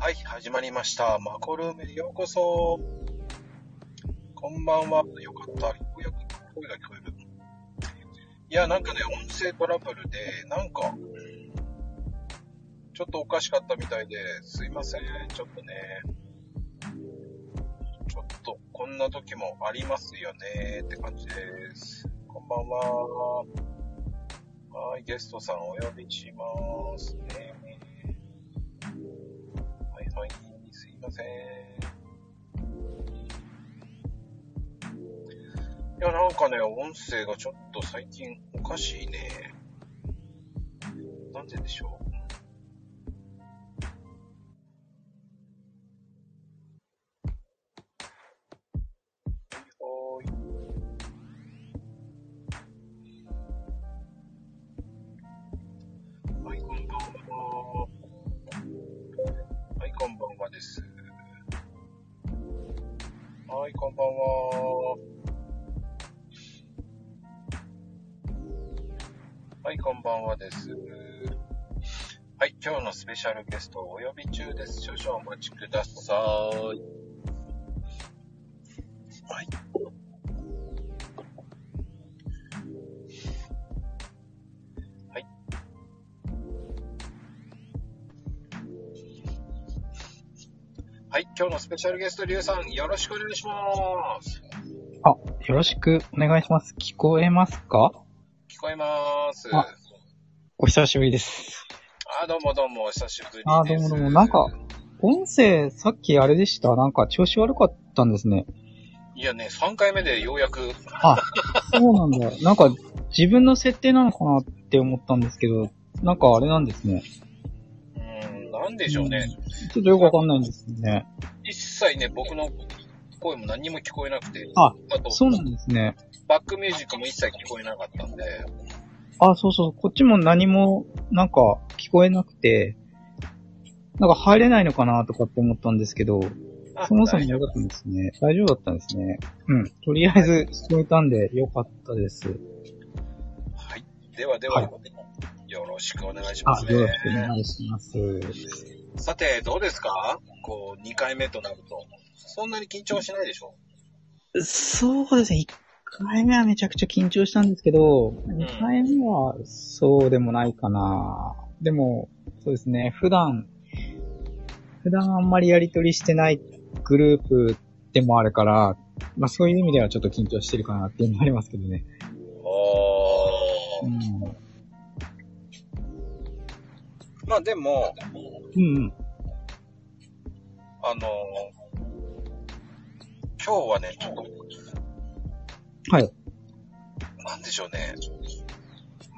はい、始まりました。マコルームへようこそ。こんばんは。よかった。ようやく声が聞こえる。いや、なんかね、音声トラブルで、なんか、ちょっとおかしかったみたいで、すいません。ちょっとね、ちょっと、こんな時もありますよねって感じです。こんばんは。はい、ゲストさんお呼びしますね。ません。いや、なんかね、音声がちょっと最近おかしいね。なんででしょう。はい、こんばんは。はい、こんばんはです。はい、今日のスペシャルゲストをお呼び中です。少々お待ちください。スペシャルゲスト、リュウさん、よろしくお願いします。あ、よろしくお願いします。聞こえますか？聞こえます。あお久しぶりです。あ、どうもどうも、お久しぶりです。あどうもどうもなんか音声、さっきあれでした？なんか調子悪かったんですね。いやね、3回目でようやく、あ、そうなんだ。なんか自分の設定なのかなって思ったんですけど、なんかあれなんですね。うーん、なんでしょうね。ちょっとよくわかんないんですよね。一切ね、僕の声も何にも聞こえなくて、あ、あと、そうなんですね。バックミュージックも一切聞こえなかったんで、あ、そうそう。こっちも何も、なんか聞こえなくて、なんか入れないのかなとかって思ったんですけど、あそもそも大丈夫よかったんですね。大丈夫だったんですね。うん。とりあえず聞こえたんでよかったです。はい。ではでは、はよろしくお願いしますあ、ね。よろしくお願いします。さて、どうですか？こう、2回目となると。そんなに緊張しないでしょ？そうですね。1回目はめちゃくちゃ緊張したんですけど、2回目はそうでもないかな。でも、そうですね。普段、普段あんまりやりとりしてないグループでもあるから、まあそういう意味ではちょっと緊張してるかなっていうのもありますけどね。おー。うん。まあでも、うんうん。あの今日はね、ちょっと、はい。なんでしょうね。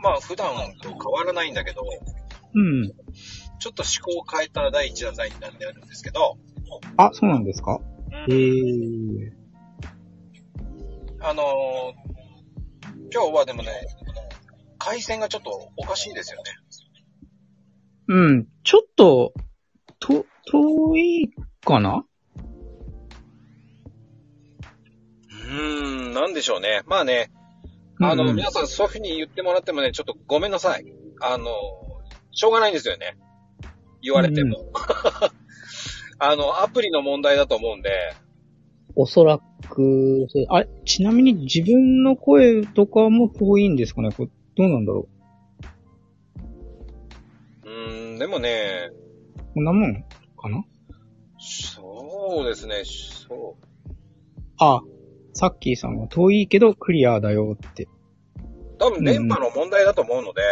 まあ普段と変わらないんだけど、うん。ちょっと思考を変えた第一弾第二弾であるんですけど、あ、そうなんですか？うんへー。あのー今日はでもね、回線がちょっとおかしいですよね。うん。ちょっと、と、遠いかな？うーん、なんでしょうね。まあね、あの、うんうん皆さんそういうふうに言ってもらってもね、ちょっとごめんなさい。あの、しょうがないんですよね。言われても。あの、アプリの問題だと思うんで、おそらく、あれ、ちなみに自分の声とかも遠いんですかね？これ、どうなんだろでもね、うこんなもんかな？そうですね、そう。あ、さっきーさんは遠いけどクリアだよって。多分電波の問題だと思うので、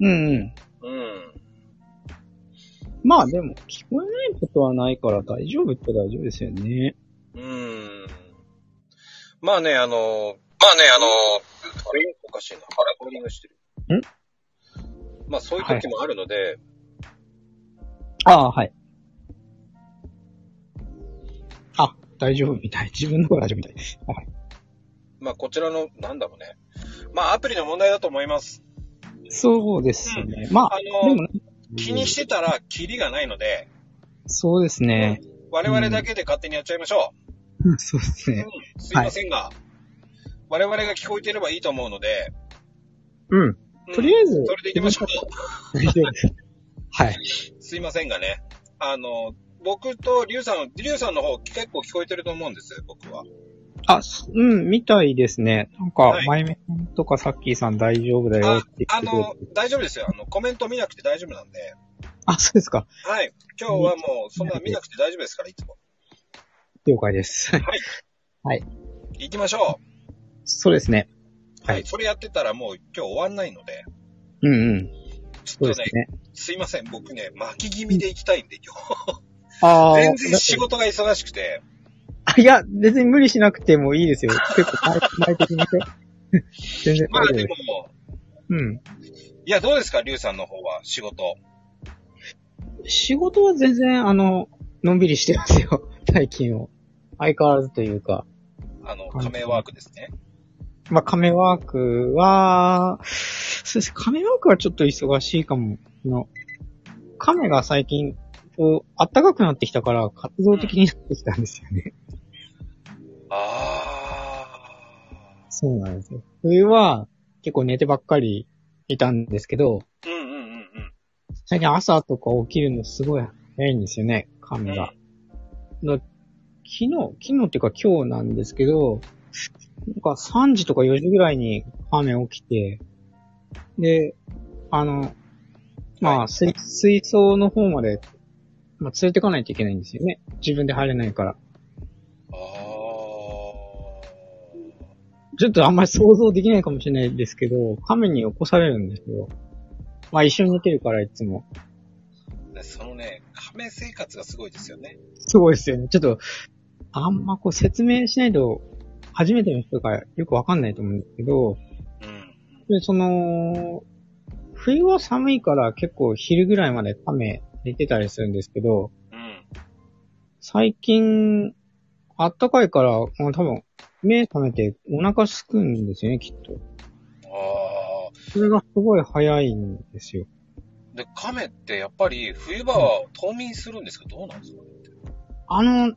うんうん。うん。まあでも、聞こえないことはないから大丈夫って大丈夫ですよね。うーん。まあね、あの、まあね、あの、あれ？おかしいな。レコーディングしてる。ん？まあそういう時もあるので、ああ、はい。あ、大丈夫みたい。自分の声大丈夫みたい。はい。まあこちらの、なんだろうね。まあアプリの問題だと思います。そうですね。まあ、あでのも、ね、気にしてたらキリがないので、そうですね。我々だけで勝手にやっちゃいましょ そうですう。ね。うん、すいませんが、我々が聞こえてればいいと思うので、うん。うんとりあえずそれで行きましょう。はい。すいませんがね。あの、僕とリュウさん、リュウさんの方結構聞こえてると思うんです、僕は。あ、すうん、みたいですね。なんかは、いまゆめさんとかさっきーさん大丈夫だよあって言あのて。、大丈夫ですよ。あの、コメント見なくて大丈夫なんで。あ、そうですか。はい。今日はもう、そんな見なくて大丈夫ですから、いつも。了解です。行きましょそうですね。う。は。はいいそれやってたらもう今日終わんないので、うんうん。ちょっとね、ね。すいません。僕ね、巻き気味で行きたいんで、今日。ああ。全然仕事が忙しくて。あいや、別に無理しなくてもいいですよ。結構前、前的にね。全然まあで。も、うん。いや、どうですか、リュウさんの方は、仕事。仕事は全然、あの、のんびりしてますよ。最近は。相変わらずというか。あの、はい仮名ワークですね。まあ、亀ワークは、そうです。亀ワークはちょっと忙しいかも。あの、亀が最近、こう、暖かくなってきたから、活動的になってきたんですよね。あそうなんですよ。冬は、結構寝てばっかりいたんですけど、ー。うんうんうんうん。最近朝とか起きるのすごい早いんですよね、亀が。だ昨日、昨日っていうか今日なんですけど、なんか3時とか4時ぐらいに亀起きて、で、あの、まあ、はい水水槽の方まで、まあ、連れてかないといけないんですよね。自分で入れないから。あちょっとあんまり想像できないかもしれないですけど、亀に起こされるんですよ。まあ一緒に寝てるからいつも。そのね、仮名生活がすごいですよね。すごいですよね。ちょっと、あんまこう説明しないと、初めての人がよくわかんないと思うんですけど、うん。で、その、冬は寒いから結構昼ぐらいまで亀寝てたりするんですけど、うん。最近、あったかいから、まあ、多分、目覚めてお腹すくんですよね、きっと。あそれがすごい早いんですよ。あ。で、亀ってやっぱり冬場は冬眠するんですか？どうなんですか？あの、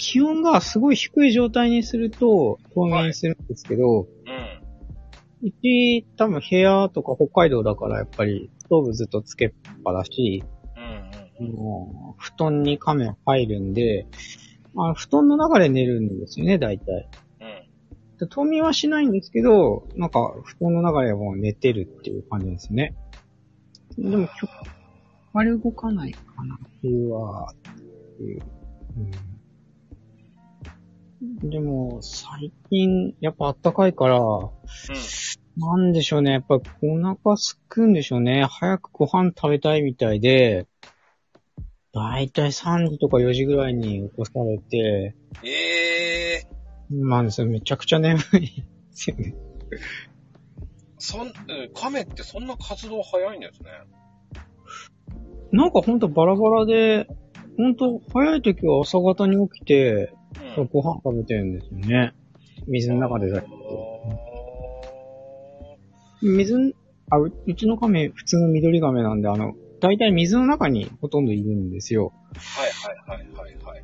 気温がすごい低い状態にすると冬眠するんですけど、うん。うち多分部屋とか北海道だからやっぱりストーブずっとつけっぱだし、うんうんうん。もう布団に亀入るんで、まあ布団の中で寝るんですよね、大体。うん。冬眠はしないんですけど、なんか布団の中でもう寝てるっていう感じですね。でも、あまり動かないかな、冬は、っていう。うん、でも、最近、やっぱ暖かいから、なんでしょうね。やっぱお腹すくんでしょうね。早くご飯食べたいみたいで、だいたい3時とか4時ぐらいに起こされて、ええなんですよ。めちゃくちゃ眠いですよね。そん、うん亀ってそんな活動早いんですね。なんかほんとバラバラで、ほんと早い時は朝方に起きて、うん。ご飯食べてるんですよね。水の中でだけど。水ん、あ、ううちの亀、普通の緑亀なんで、あの、だいたい水の中にほとんどいるんですよ。はいはいはいはいはい。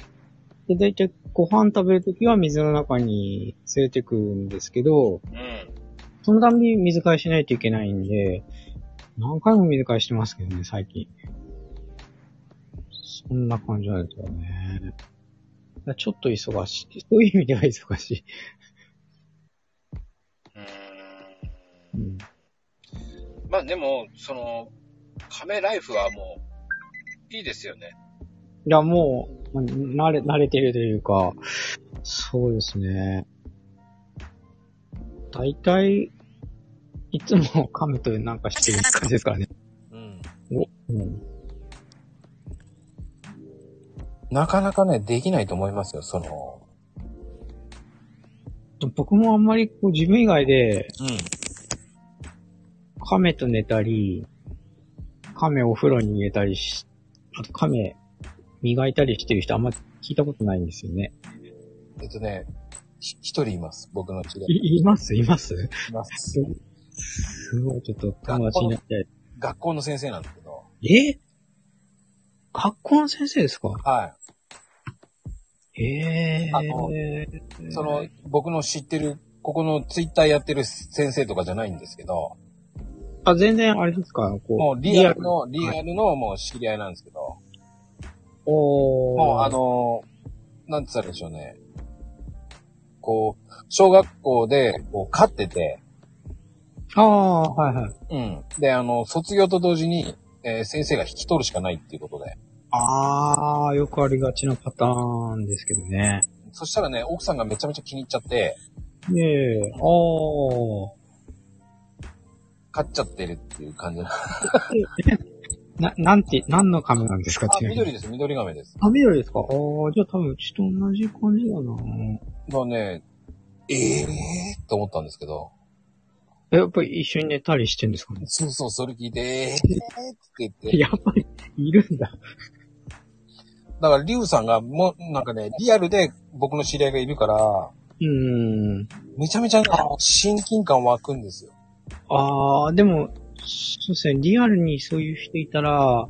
で、だいたいご飯食べるときは水の中に連れてくんですけど、うん。そのたびに水替えしないといけないんで、何回も水替えしてますけどね、最近。そんな感じなんですよね。ちょっと忙しい。そういう意味では忙しい。うーんうん、まあでも、その、亀ライフはもう、いいですよね。いや、もう、ま慣れ、慣れてるというか、そうですね。大体、いつも噛むとなんかしてる感じですからね。うん。おうん。なかなかね、できないと思いますよ、その。僕もあんまりこう自分以外で、うん。亀と寝たり、亀お風呂に入れたりし、あと亀磨いたりしてる人あんま聞いたことないんですよね。えっとね、ひ一人います、僕の知り合い。い、います？います？います。すごい、ちょっと友達になりたい。学校の先生なんですけど。え？学校の先生ですか？はへえあのい。その、僕の知ってる、ここのツイッターやってる先生とかじゃないんですけど、あ、全然あれですか？こう。もうリアルの、リアルのもう知り合いなんですけど、おー。もうあ、の、なんつったらいいでしょうね。こう、小学校で、こう、飼ってて、ああ、はいはい。うん。で、あの、卒業と同時に、えー先生が引き取るしかないっていうことで。ああ、よくありがちなパターンですけどね。そしたらね、奥さんがめちゃめちゃ気に入っちゃって、ねえ、ああ。飼っちゃってるっていう感じな。な、なんて、何の亀なんですかあ、ちなみに？緑です、緑亀です。あ、緑ですか？ああ、じゃあ多分うちと同じ感じだなだね、ええー、と思ったんですけど、え、やっぱり一緒に寝たりしてんですかね？そうそう、それ聞いて、ええー、って言って、やっぱり、いるんだ。だから、リュウさんが、もう、なんかね、リアルで僕の知り合いがいるから、うーん。めちゃめちゃね、親近感湧くんですよ。ああ、でも、そうですね、リアルにそういう人いたら、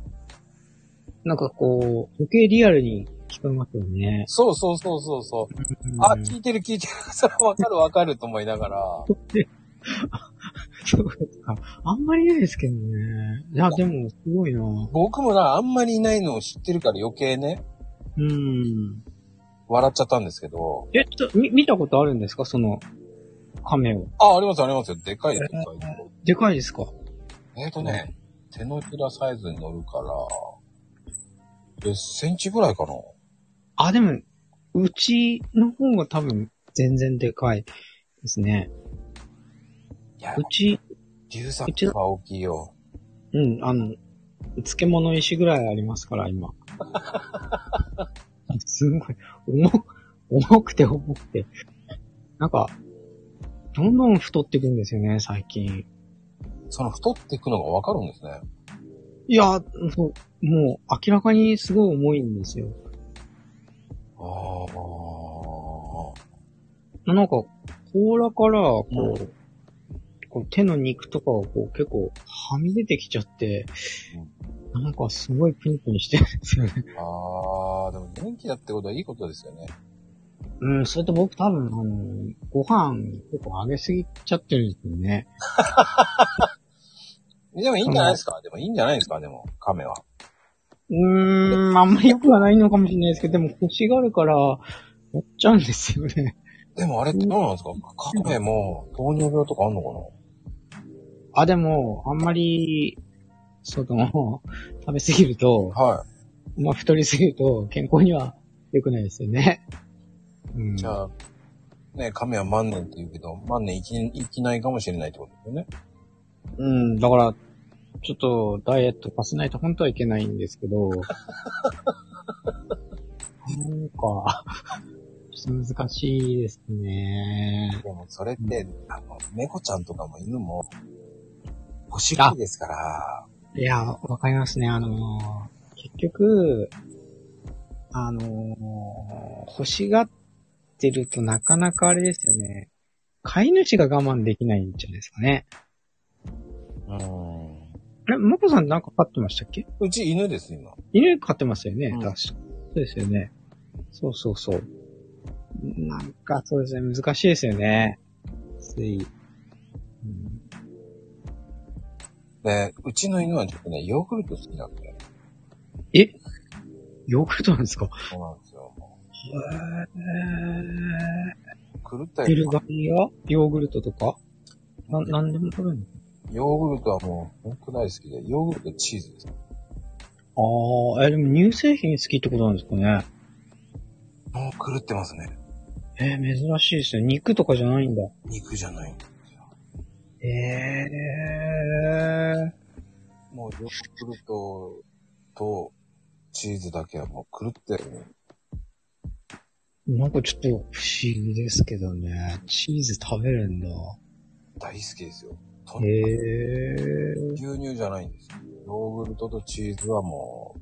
なんかこう、余計リアルに聞こえますよね。そうそうそうそうそう。うんあ、聞いてる聞いてる。それはわかるわかると思いながら。そうですか。あんまりないですけどね。いや、でも、すごいな僕もな、あんまりいないのを知ってるから余計ね、うん。笑っちゃったんですけど。え、ちょっと、み、見たことあるんですか？その、亀を。あ、ありますありますよ。でかいよ、でかいよ。でかいですか？えっ、とね、手のひらサイズに乗るから、10センチぐらいかな。あ、でも、うちの方が多分、全然でかいですね。う、ち、龍作は大きいよ。うん、あの、漬物石ぐらいありますから、今。すごい、重、重くて重くて。なんか、どんどん太っていくんですよね、最近。その太っていくのがわかるんですね。いや、そうもう、明らかにすごい重いんですよ。ああ。なんか、甲羅から、こう、うんこう手の肉とかがこう結構はみ出てきちゃって、なんかすごいプニプニしてるんですよね。ああ、でも元気だってことはいいことですよね。うん、それと僕多分、あの、ご飯結構あげすぎちゃってるんですよね。でもいいんじゃないですか、でもいいんじゃないですか？でも、亀は。うーん、あんまり良くはないのかもしれないですけど、でも欲しがるから、やっちゃうんですよね。でもあれってどうなんですか？亀も糖尿病とかあんのかあ、でも、あんまり、その、食べすぎると、なはまあ太りすぎると健康には良くないですよね。うん。い。じゃあ、ね、亀は万年って言うけど、万年生き、生きないかもしれないってことですよね。うん、だから、ちょっとダイエットさせないと本当はいけないんですけど、なんか、ちょっと難しいですね。でもそれって、あの、猫ちゃんとかも犬も、欲しがりですから、いや、わかりますね。あのー、結局、あのー、欲しがってるとなかなかあれですよね。飼い主が我慢できないんじゃないですかね。うん。あれ、マコさんなんか飼ってましたっけ？うち犬です、今。犬飼ってますよね、うん確か。そうですよね。そうそうそう。なんかそうですね、難しいですよね。つい。で、うちの犬はちょっとね、ヨーグルト好きなんで。え？ヨーグルトなんですか？そうなんですよ。へ狂ったー。ビルよ。ガリアヨーグルトとか？な、なんでも取れるの？ヨーグルトはもう、本当大好きで、ヨーグルトチーズです。ああ、え、でも乳製品好きってことなんですかね？もう狂ってますね。えー珍しいですよ。肉とかじゃないんだ。肉じゃないんでええもうヨーグルトとチーズだけはもう狂ってるね。ー。なんかちょっと不思議ですけどね。チーズ食べるんだ。大好きですよ。とへえ。牛乳じゃないんですよ。ヨーグルトとチーズはも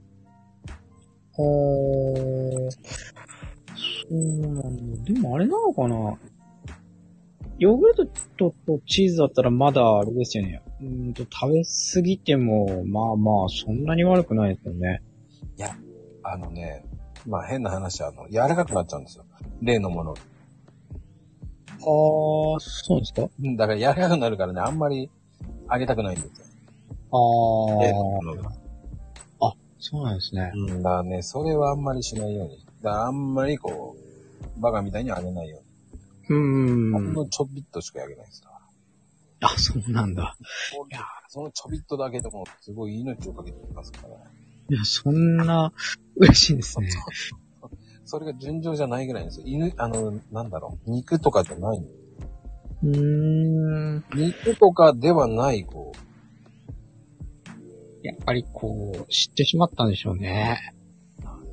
はー。そうなんだ。でもあれなのかなヨーグルトとチーズだったらまだあれですよね。うーんと食べ過ぎても、まあまあ、そんなに悪くないですよね。う、あのね、まあ変な話、あの、柔らかくなっちゃうんですよ。例のもの。あー、そうですか？うんだから柔らかくなるからね、あんまりあげたくないんですよ。あー。例のものが。そうなんですね。うん、だからね、それはあんまりしないように。だからあんまりこう、バカみたいにあげないよううに。ほんんのちょびっとしかあげないですから。あ、そうなんだ。いやそのちょびっとだけでも、すごい命をかけてきますからね。いや、そんな、嬉しいんですね。それが順調じゃないぐらいですよ。犬、あの、なんだろう、肉とかじゃないの。うーん。肉とかではない、こう、やっぱりこう、知ってしまったんでしょうね。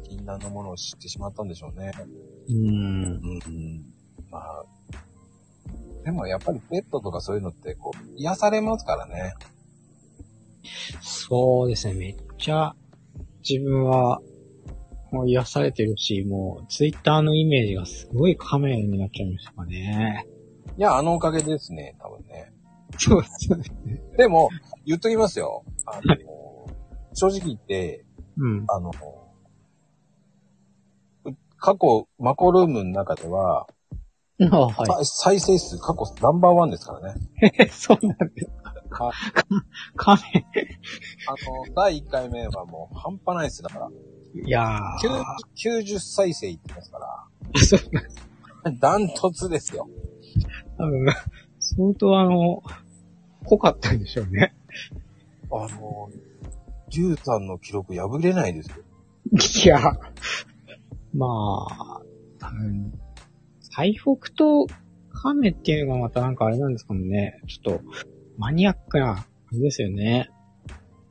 禁断のものを知ってしまったんでしょうね。うーん。うん。まあ、でもやっぱりペットとかそういうのって、こう、癒されますからね。そうですね、めっちゃ、自分は、もう癒されてるし、もう、ツイッターのイメージがすごいカメラになっちゃいましたかね。いや、あのおかげですね、多分ね。そうですね。でも、言っときますよ。あの、正直言って、うん。あの、う過去、マコルームの中では、あはさ再生数過去ナンバーワンですからね。い。そうなんです。はいカメ、あの、第1回目はもう半端ないです。だから、いやー。90 90再生いってますかそうなんです。ら、ダントツですよ。多分、相当あの、濃かったんでしょうね。あの、リュウさんの記録破れないですよ。いや、まあ、多分、最北と亀っていうのがまたなんかあれなんですかもね。ちょっと、マニアックな、あれですよね。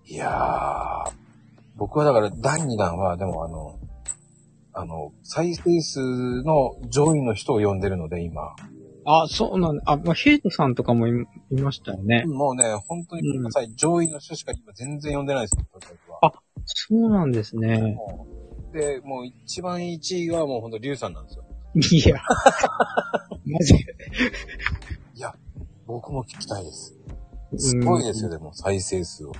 いやー、僕はだから第2弾は、でもあの、あの、再生数の上位の人を呼んでるので、今。あ、そうなんだ。あ、まあ、ヘイトさんとかもいいましたよね。もうね、本当にごめんなさい、上位の人しか今全然呼んでないですよ。あそうなんですね。で、もう一番1位はもう本当リュウさんなんですよ。いや。マジいや、僕も聞きたいです。すごいですよ、でも、再生数を。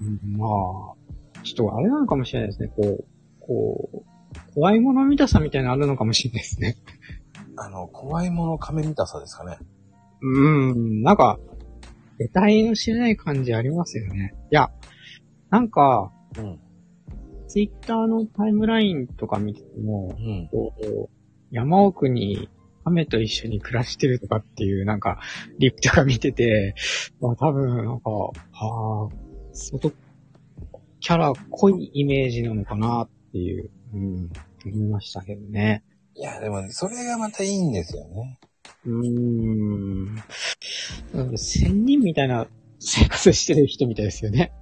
うんまあ、ちょっとあれなのかもしれないですね。こう、こう、怖いもの見たさみたいなのあるのかもしれないですね。あの、怖いもの亀見たさですかね。うん、なんか、得体の知れない感じありますよね。いや、なんか、うん。ツイッターのタイムラインとか見てても、うん。こう、山奥に亀と一緒に暮らしてるとかっていう、なんか、リップとか見てて、まあ多分、なんか、はあ、相当、キャラ濃いイメージなのかなっていう、うん、思いましたけどね。いや、でも、それがまたいいんですよね。うーん。仙人みたいな生活してる人みたいですよね。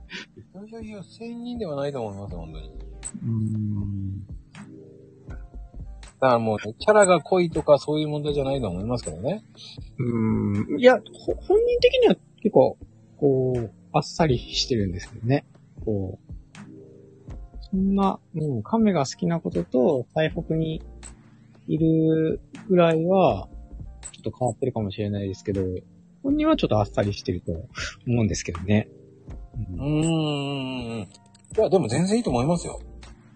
いやいやいや、千人ではないと思います、本当に。うーん。だからもうね、キャラが濃いとかそういう問題じゃないと思いますけどね。うーん。いや、ほ本人的には結構、こう、あっさりしてるんですけどね。こう。そんな、うん、亀が好きなことと、最北にいるぐらいは、ちょっと変わってるかもしれないですけど、本人はちょっとあっさりしてると思うんですけどね。うーん。いや、でも全然いいと思いますよ。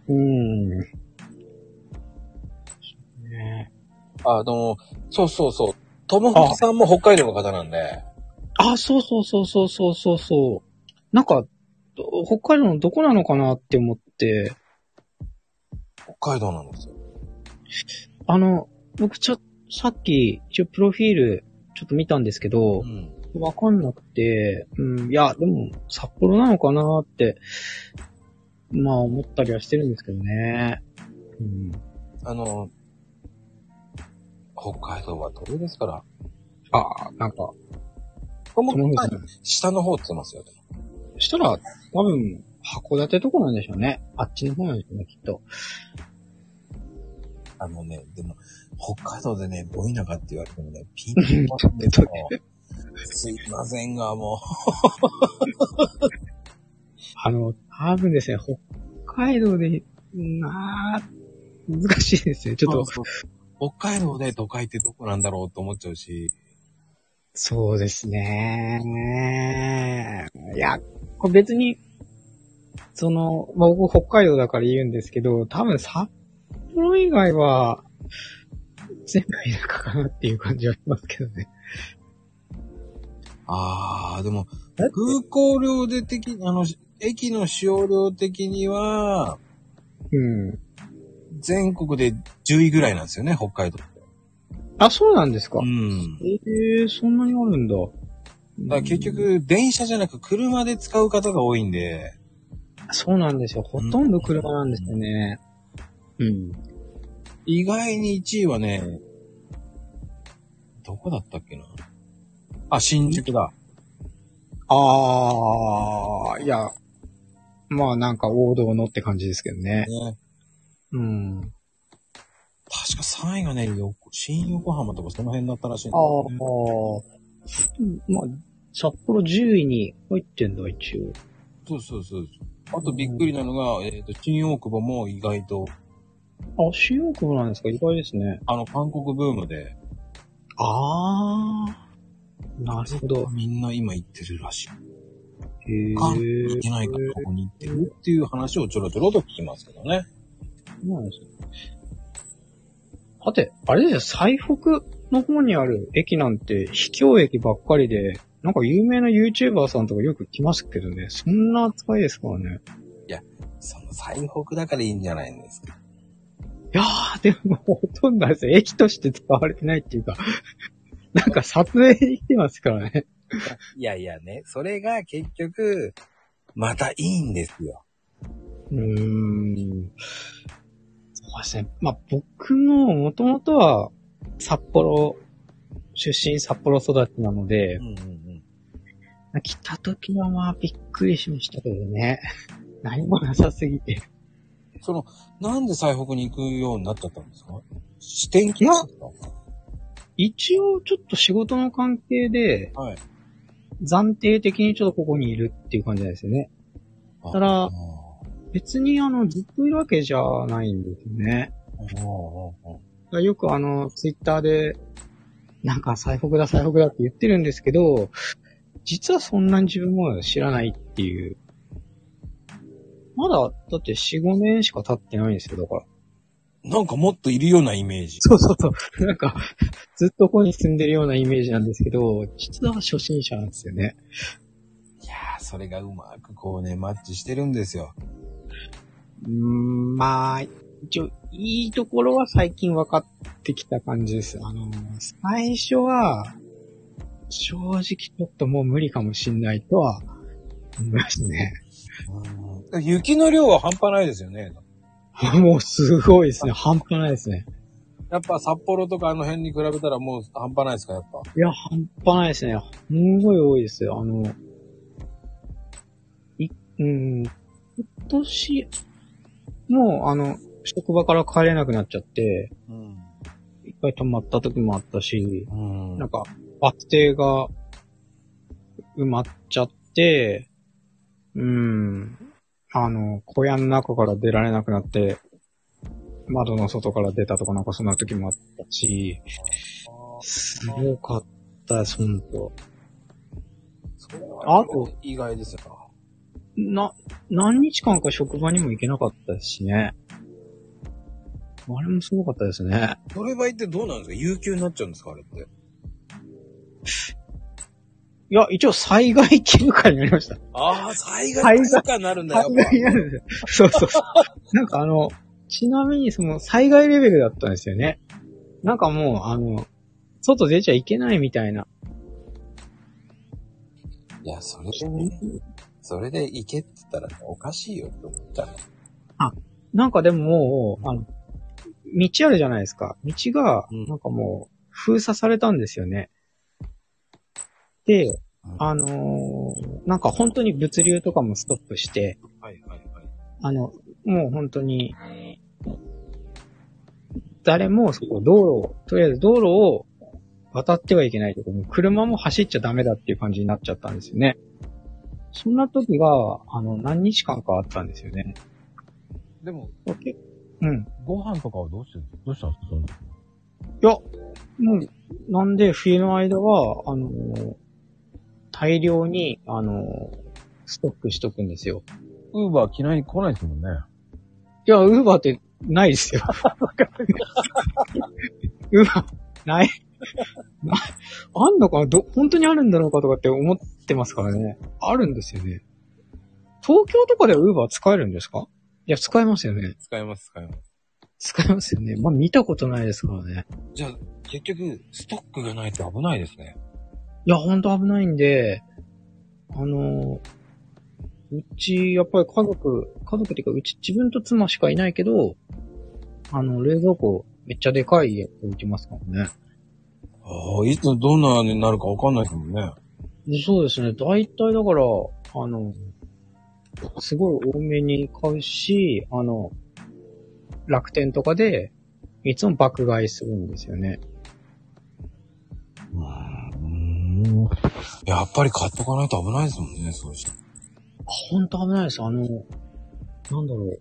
うーん。ねあの、そうそうそう。ともさんも北海道の方なんで、あ、そうそうそうそうそうそうそう。なんか、ど北海道のどこなのかなって思って、北海道なんですよ。あの、僕ちょ、さっき、一応プロフィール、ちょっと見たんですけどう、ん。わかんなくて、うん、いや、でも、札幌なのかなって、まあ思ったりはしてるんですけどね。うん。あの、北海道は遠いですから？ああ、なんか、ともそのふきさん、下の方って言ってますよ。したら、多分、函館とこなんでしょうね。あっちの方なんでしょうね、きっと。あのね、でも、北海道でね、ど田舎って言われてもね、ピンとこないんですよ。すいませんが、もあの、多分ですね、北海道で、なあ、難しいですね。ちう。ょっと、そうそう北海道で都会ってどこなんだろうと思っちゃうし。そうですね。いや、これ別に、その、まあ、僕北海道だから言うんですけど、多分札幌以外は、全部田舎かなっていう感じはしますけどね。あー、でも、空港領で的、あの、駅の使用量的には、うん。全国で10位ぐらいなんですよね、北海道。あ、そうなんですか。うん。ええそんなにあるんだ。だから結局、電車じゃなく車で使う方が多いんで、そうなんですよ。ほとんど車なんですよね。うん。意外に1位はね、どこだったっけな？あ、新宿だ。ああ、いや、まあなんか王道のって感じですけどね。ね。うん。確か3位がね、よ新横浜とかその辺だったらしいんだああよね。、まあ、札幌10位に入ってんだ、一応。そうそうそう。あとびっくりなのが、えっ、と、新大久保も意外と、あ、新大久保なんですか？意外ですね。あの、韓国ブームで、ああ、なるほど。みんな今行ってるらしい。へ韓国行けないからここに行ってるっていう話をちょろちょろと聞きますけどね。そうなんですよ。さて、あれですよ、最北の方にある駅なんて、秘境駅ばっかりで、なんか有名な YouTuber さんとかよく来ますけどね、そんな扱いですからね。その最北だからいいんじゃないんですか。いやー、でもほとんどあれですよ、駅として使われてないっていうか、なんか撮影に来てますからね。いやいやね、それが結局、またいいんですよ。うーん。そうですね。まあ、僕ももともとは札幌、出身札幌育ちなので、うんうんうん。来た時はまあびっくりしましたけどね。何もなさすぎて。その、なんで最北に行くようになっちゃったんですか？視点機ですか一応ちょっと仕事の関係ではい。暫定的にちょっとここにいるっていう感じなんですよね。ただあ別にあのずっといるわけじゃないんですよね。よくあのツイッターでなんか最北だ最北だって言ってるんですけど、実はそんなに自分も知らないっていう。まだ、だって4、5年しか経ってないんですよ、だから。なんかもっといるようなイメージ。そうそうそう。なんか、ずっとここに住んでるようなイメージなんですけど、実は初心者なんですよね。いやー、それがうまくこうね、マッチしてるんですよ。うーん、まあ、一応、いいところは最近分かってきた感じです。あの、最初は、正直ちょっともう無理かもしんないとは思いますね。雪の量は半端ないですよね。もうすごいですね。半端ないですね。やっぱ札幌とかあの辺に比べたらもう半端ないですか、やっぱ？いや、半端ないですね。すんごい多いですよ。あの、い、うん、今年、もう、あの、職場から帰れなくなっちゃって、うん。一回泊まった時もあったし、うんなんか、バス停が埋まっちゃって、うん、あの、小屋の中から出られなくなって、窓の外から出たとかなんかそんな時もあったし、すごかったです、ほんと。あと、意外ですよな、何日間か職場にも行けなかったしね。あれもすごかったですね。な。それ場合ってどうなんですか？有給になっちゃうんですか？あれって。いや、一応災害休暇になりました。ああ、災害災害とかになるんだよ。災害になるんですよ。そうそうそう。なんかあの、ちなみにその災害レベルだったんですよね。なんかもう、あの、外出ちゃいけないみたいな。いや、それでね、それで行けって言ったらおかしいよって思っちゃう。なんかでももう、あの、道あるじゃないですか。道が、うんなんかもう、封鎖されたんですよね。でうん、あのーなんか本当に物流とかもストップして、はいはいはい。あの、もう本当に、誰もそこ道路を、とりあえず道路を渡ってはいけないとか、もう車も走っちゃダメだっていう感じになっちゃったんですよね。そんな時が、あの、何日間かあったんですよね。でも、けうん。ご飯とかはどうしてるどうしたんですかいや、もう、なんで冬の間は、あのー大量に、あのーストックしとくんですよ。ウーバー機内に来ないですもんね。いや、ウーバーってないですよ。ウーバー、ない。なあんのかな？ど、本当にあるんだろうかとかって思ってますからね。あるんですよね。東京とかでは Uber 使えるんですか？いや、使えますよね。使います、使います。使えますよね。まあ、見たことないですからね。じゃあ、結局、ストックがないと危ないですね。いや、ほんと危ないんで、あの、うち、やっぱり家族、家族っていうか、うち自分と妻しかいないけど、あの、冷蔵庫めっちゃでかいやつ置いてますからね。ああ、いつどんなになるかわかんないですもんね。そうですね。大体だから、あの、すごい多めに買うし、あの、楽天とかで、いつも爆買いするんですよね。ん。やっぱり買っとかないと危ないですもんね、そうして。ほんと危ないです。あの、なんだろう。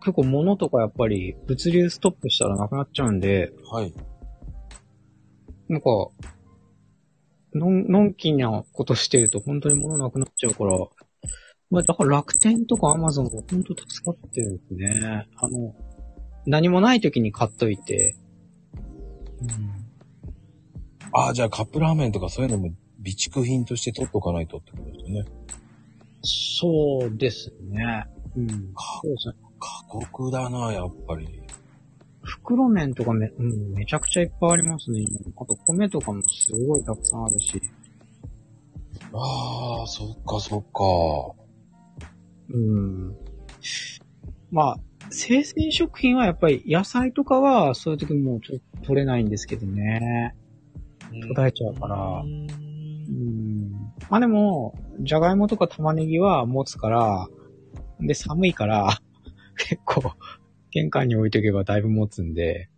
結構物とかやっぱり物流ストップしたらなくなっちゃうんで、はい。なんか、のん、のんきなことしてると本当に物なくなっちゃうから、まあだから楽天とかアマゾンが本当助かってるんですね。あの、何もない時に買っといて、ああ、じゃあカップラーメンとかそういうのも備蓄品として取っとかないとってことですよね。そうですね。うん。そうですね。過酷だな、やっぱり。袋麺とかめ、うん、めちゃくちゃいっぱいありますね。あと米とかもすごいたくさんあるし。ああ、そっかそっか。うん。まあ、生鮮食品はやっぱり野菜とかはそういう時もうちょっと取れないんですけどね。途絶えちゃうから。うん。まあでも、じゃがいもとか玉ねぎは持つから、で、寒いから、結構、玄関に置いとけばだいぶ持つんで、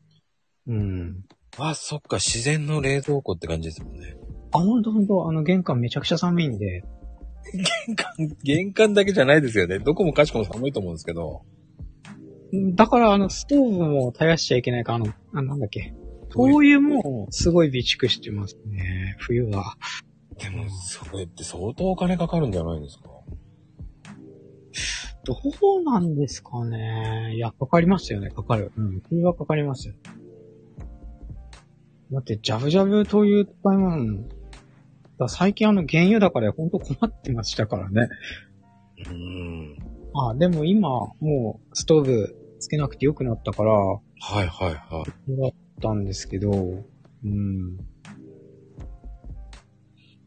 うん。あ、そっか、自然の冷蔵庫って感じですもんね。あ、ほんとほんと、あの玄関めちゃくちゃ寒いんで、玄関、玄関だけじゃないですよね。どこもかしこも寒いと思うんですけど。だからあの、ストーブも絶やしちゃいけないから、あの、あなんだっけ。灯油もすごい備蓄してますね、冬は。でも、それって相当お金かかるんじゃないですか？どうなんですかね。いや、かかりますよね、かかる。うん、冬はかかりますよ。だって、ジャブジャブ灯油使いますだ最近あの、原油高でほんと困ってましたからね。うーん。あ、でも今、もう、ストーブつけなくてよくなったから、はいはいはい。ったんですけど、うん。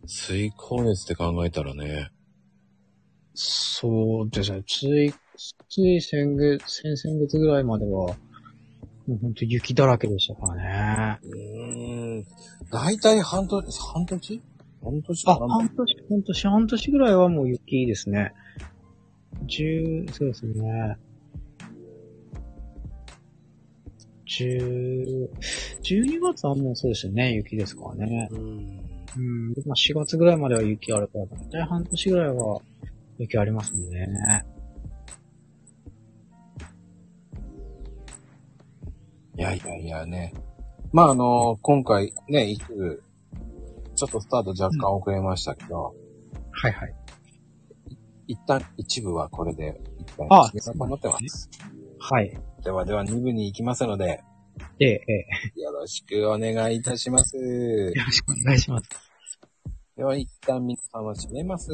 水光熱って考えたらね。そうですね。つい、つい先月、先々月ぐらいまでは、もうほんと雪だらけでしたからね。うーん。だいたい半年、半年半年あ、半年、半年、半年ぐらいはもう雪ですね。十、そうですね。十、十二月はもうそうですよね、雪ですからね。うーん。うん。でまあ、4月ぐらいまでは雪あるから、だいたい半年ぐらいは雪ありますもんね。いやいやいやね。まああの、今回ね、一部、ちょっとスタート若干遅れましたけど、はいはい。一旦一部はこれで、一旦あ締めようと思ってます。はい。ではでは二部に行きますので、ええ、ええ。よろしくお願いいたします。よろしくお願いします。では一旦皆さんは締めます。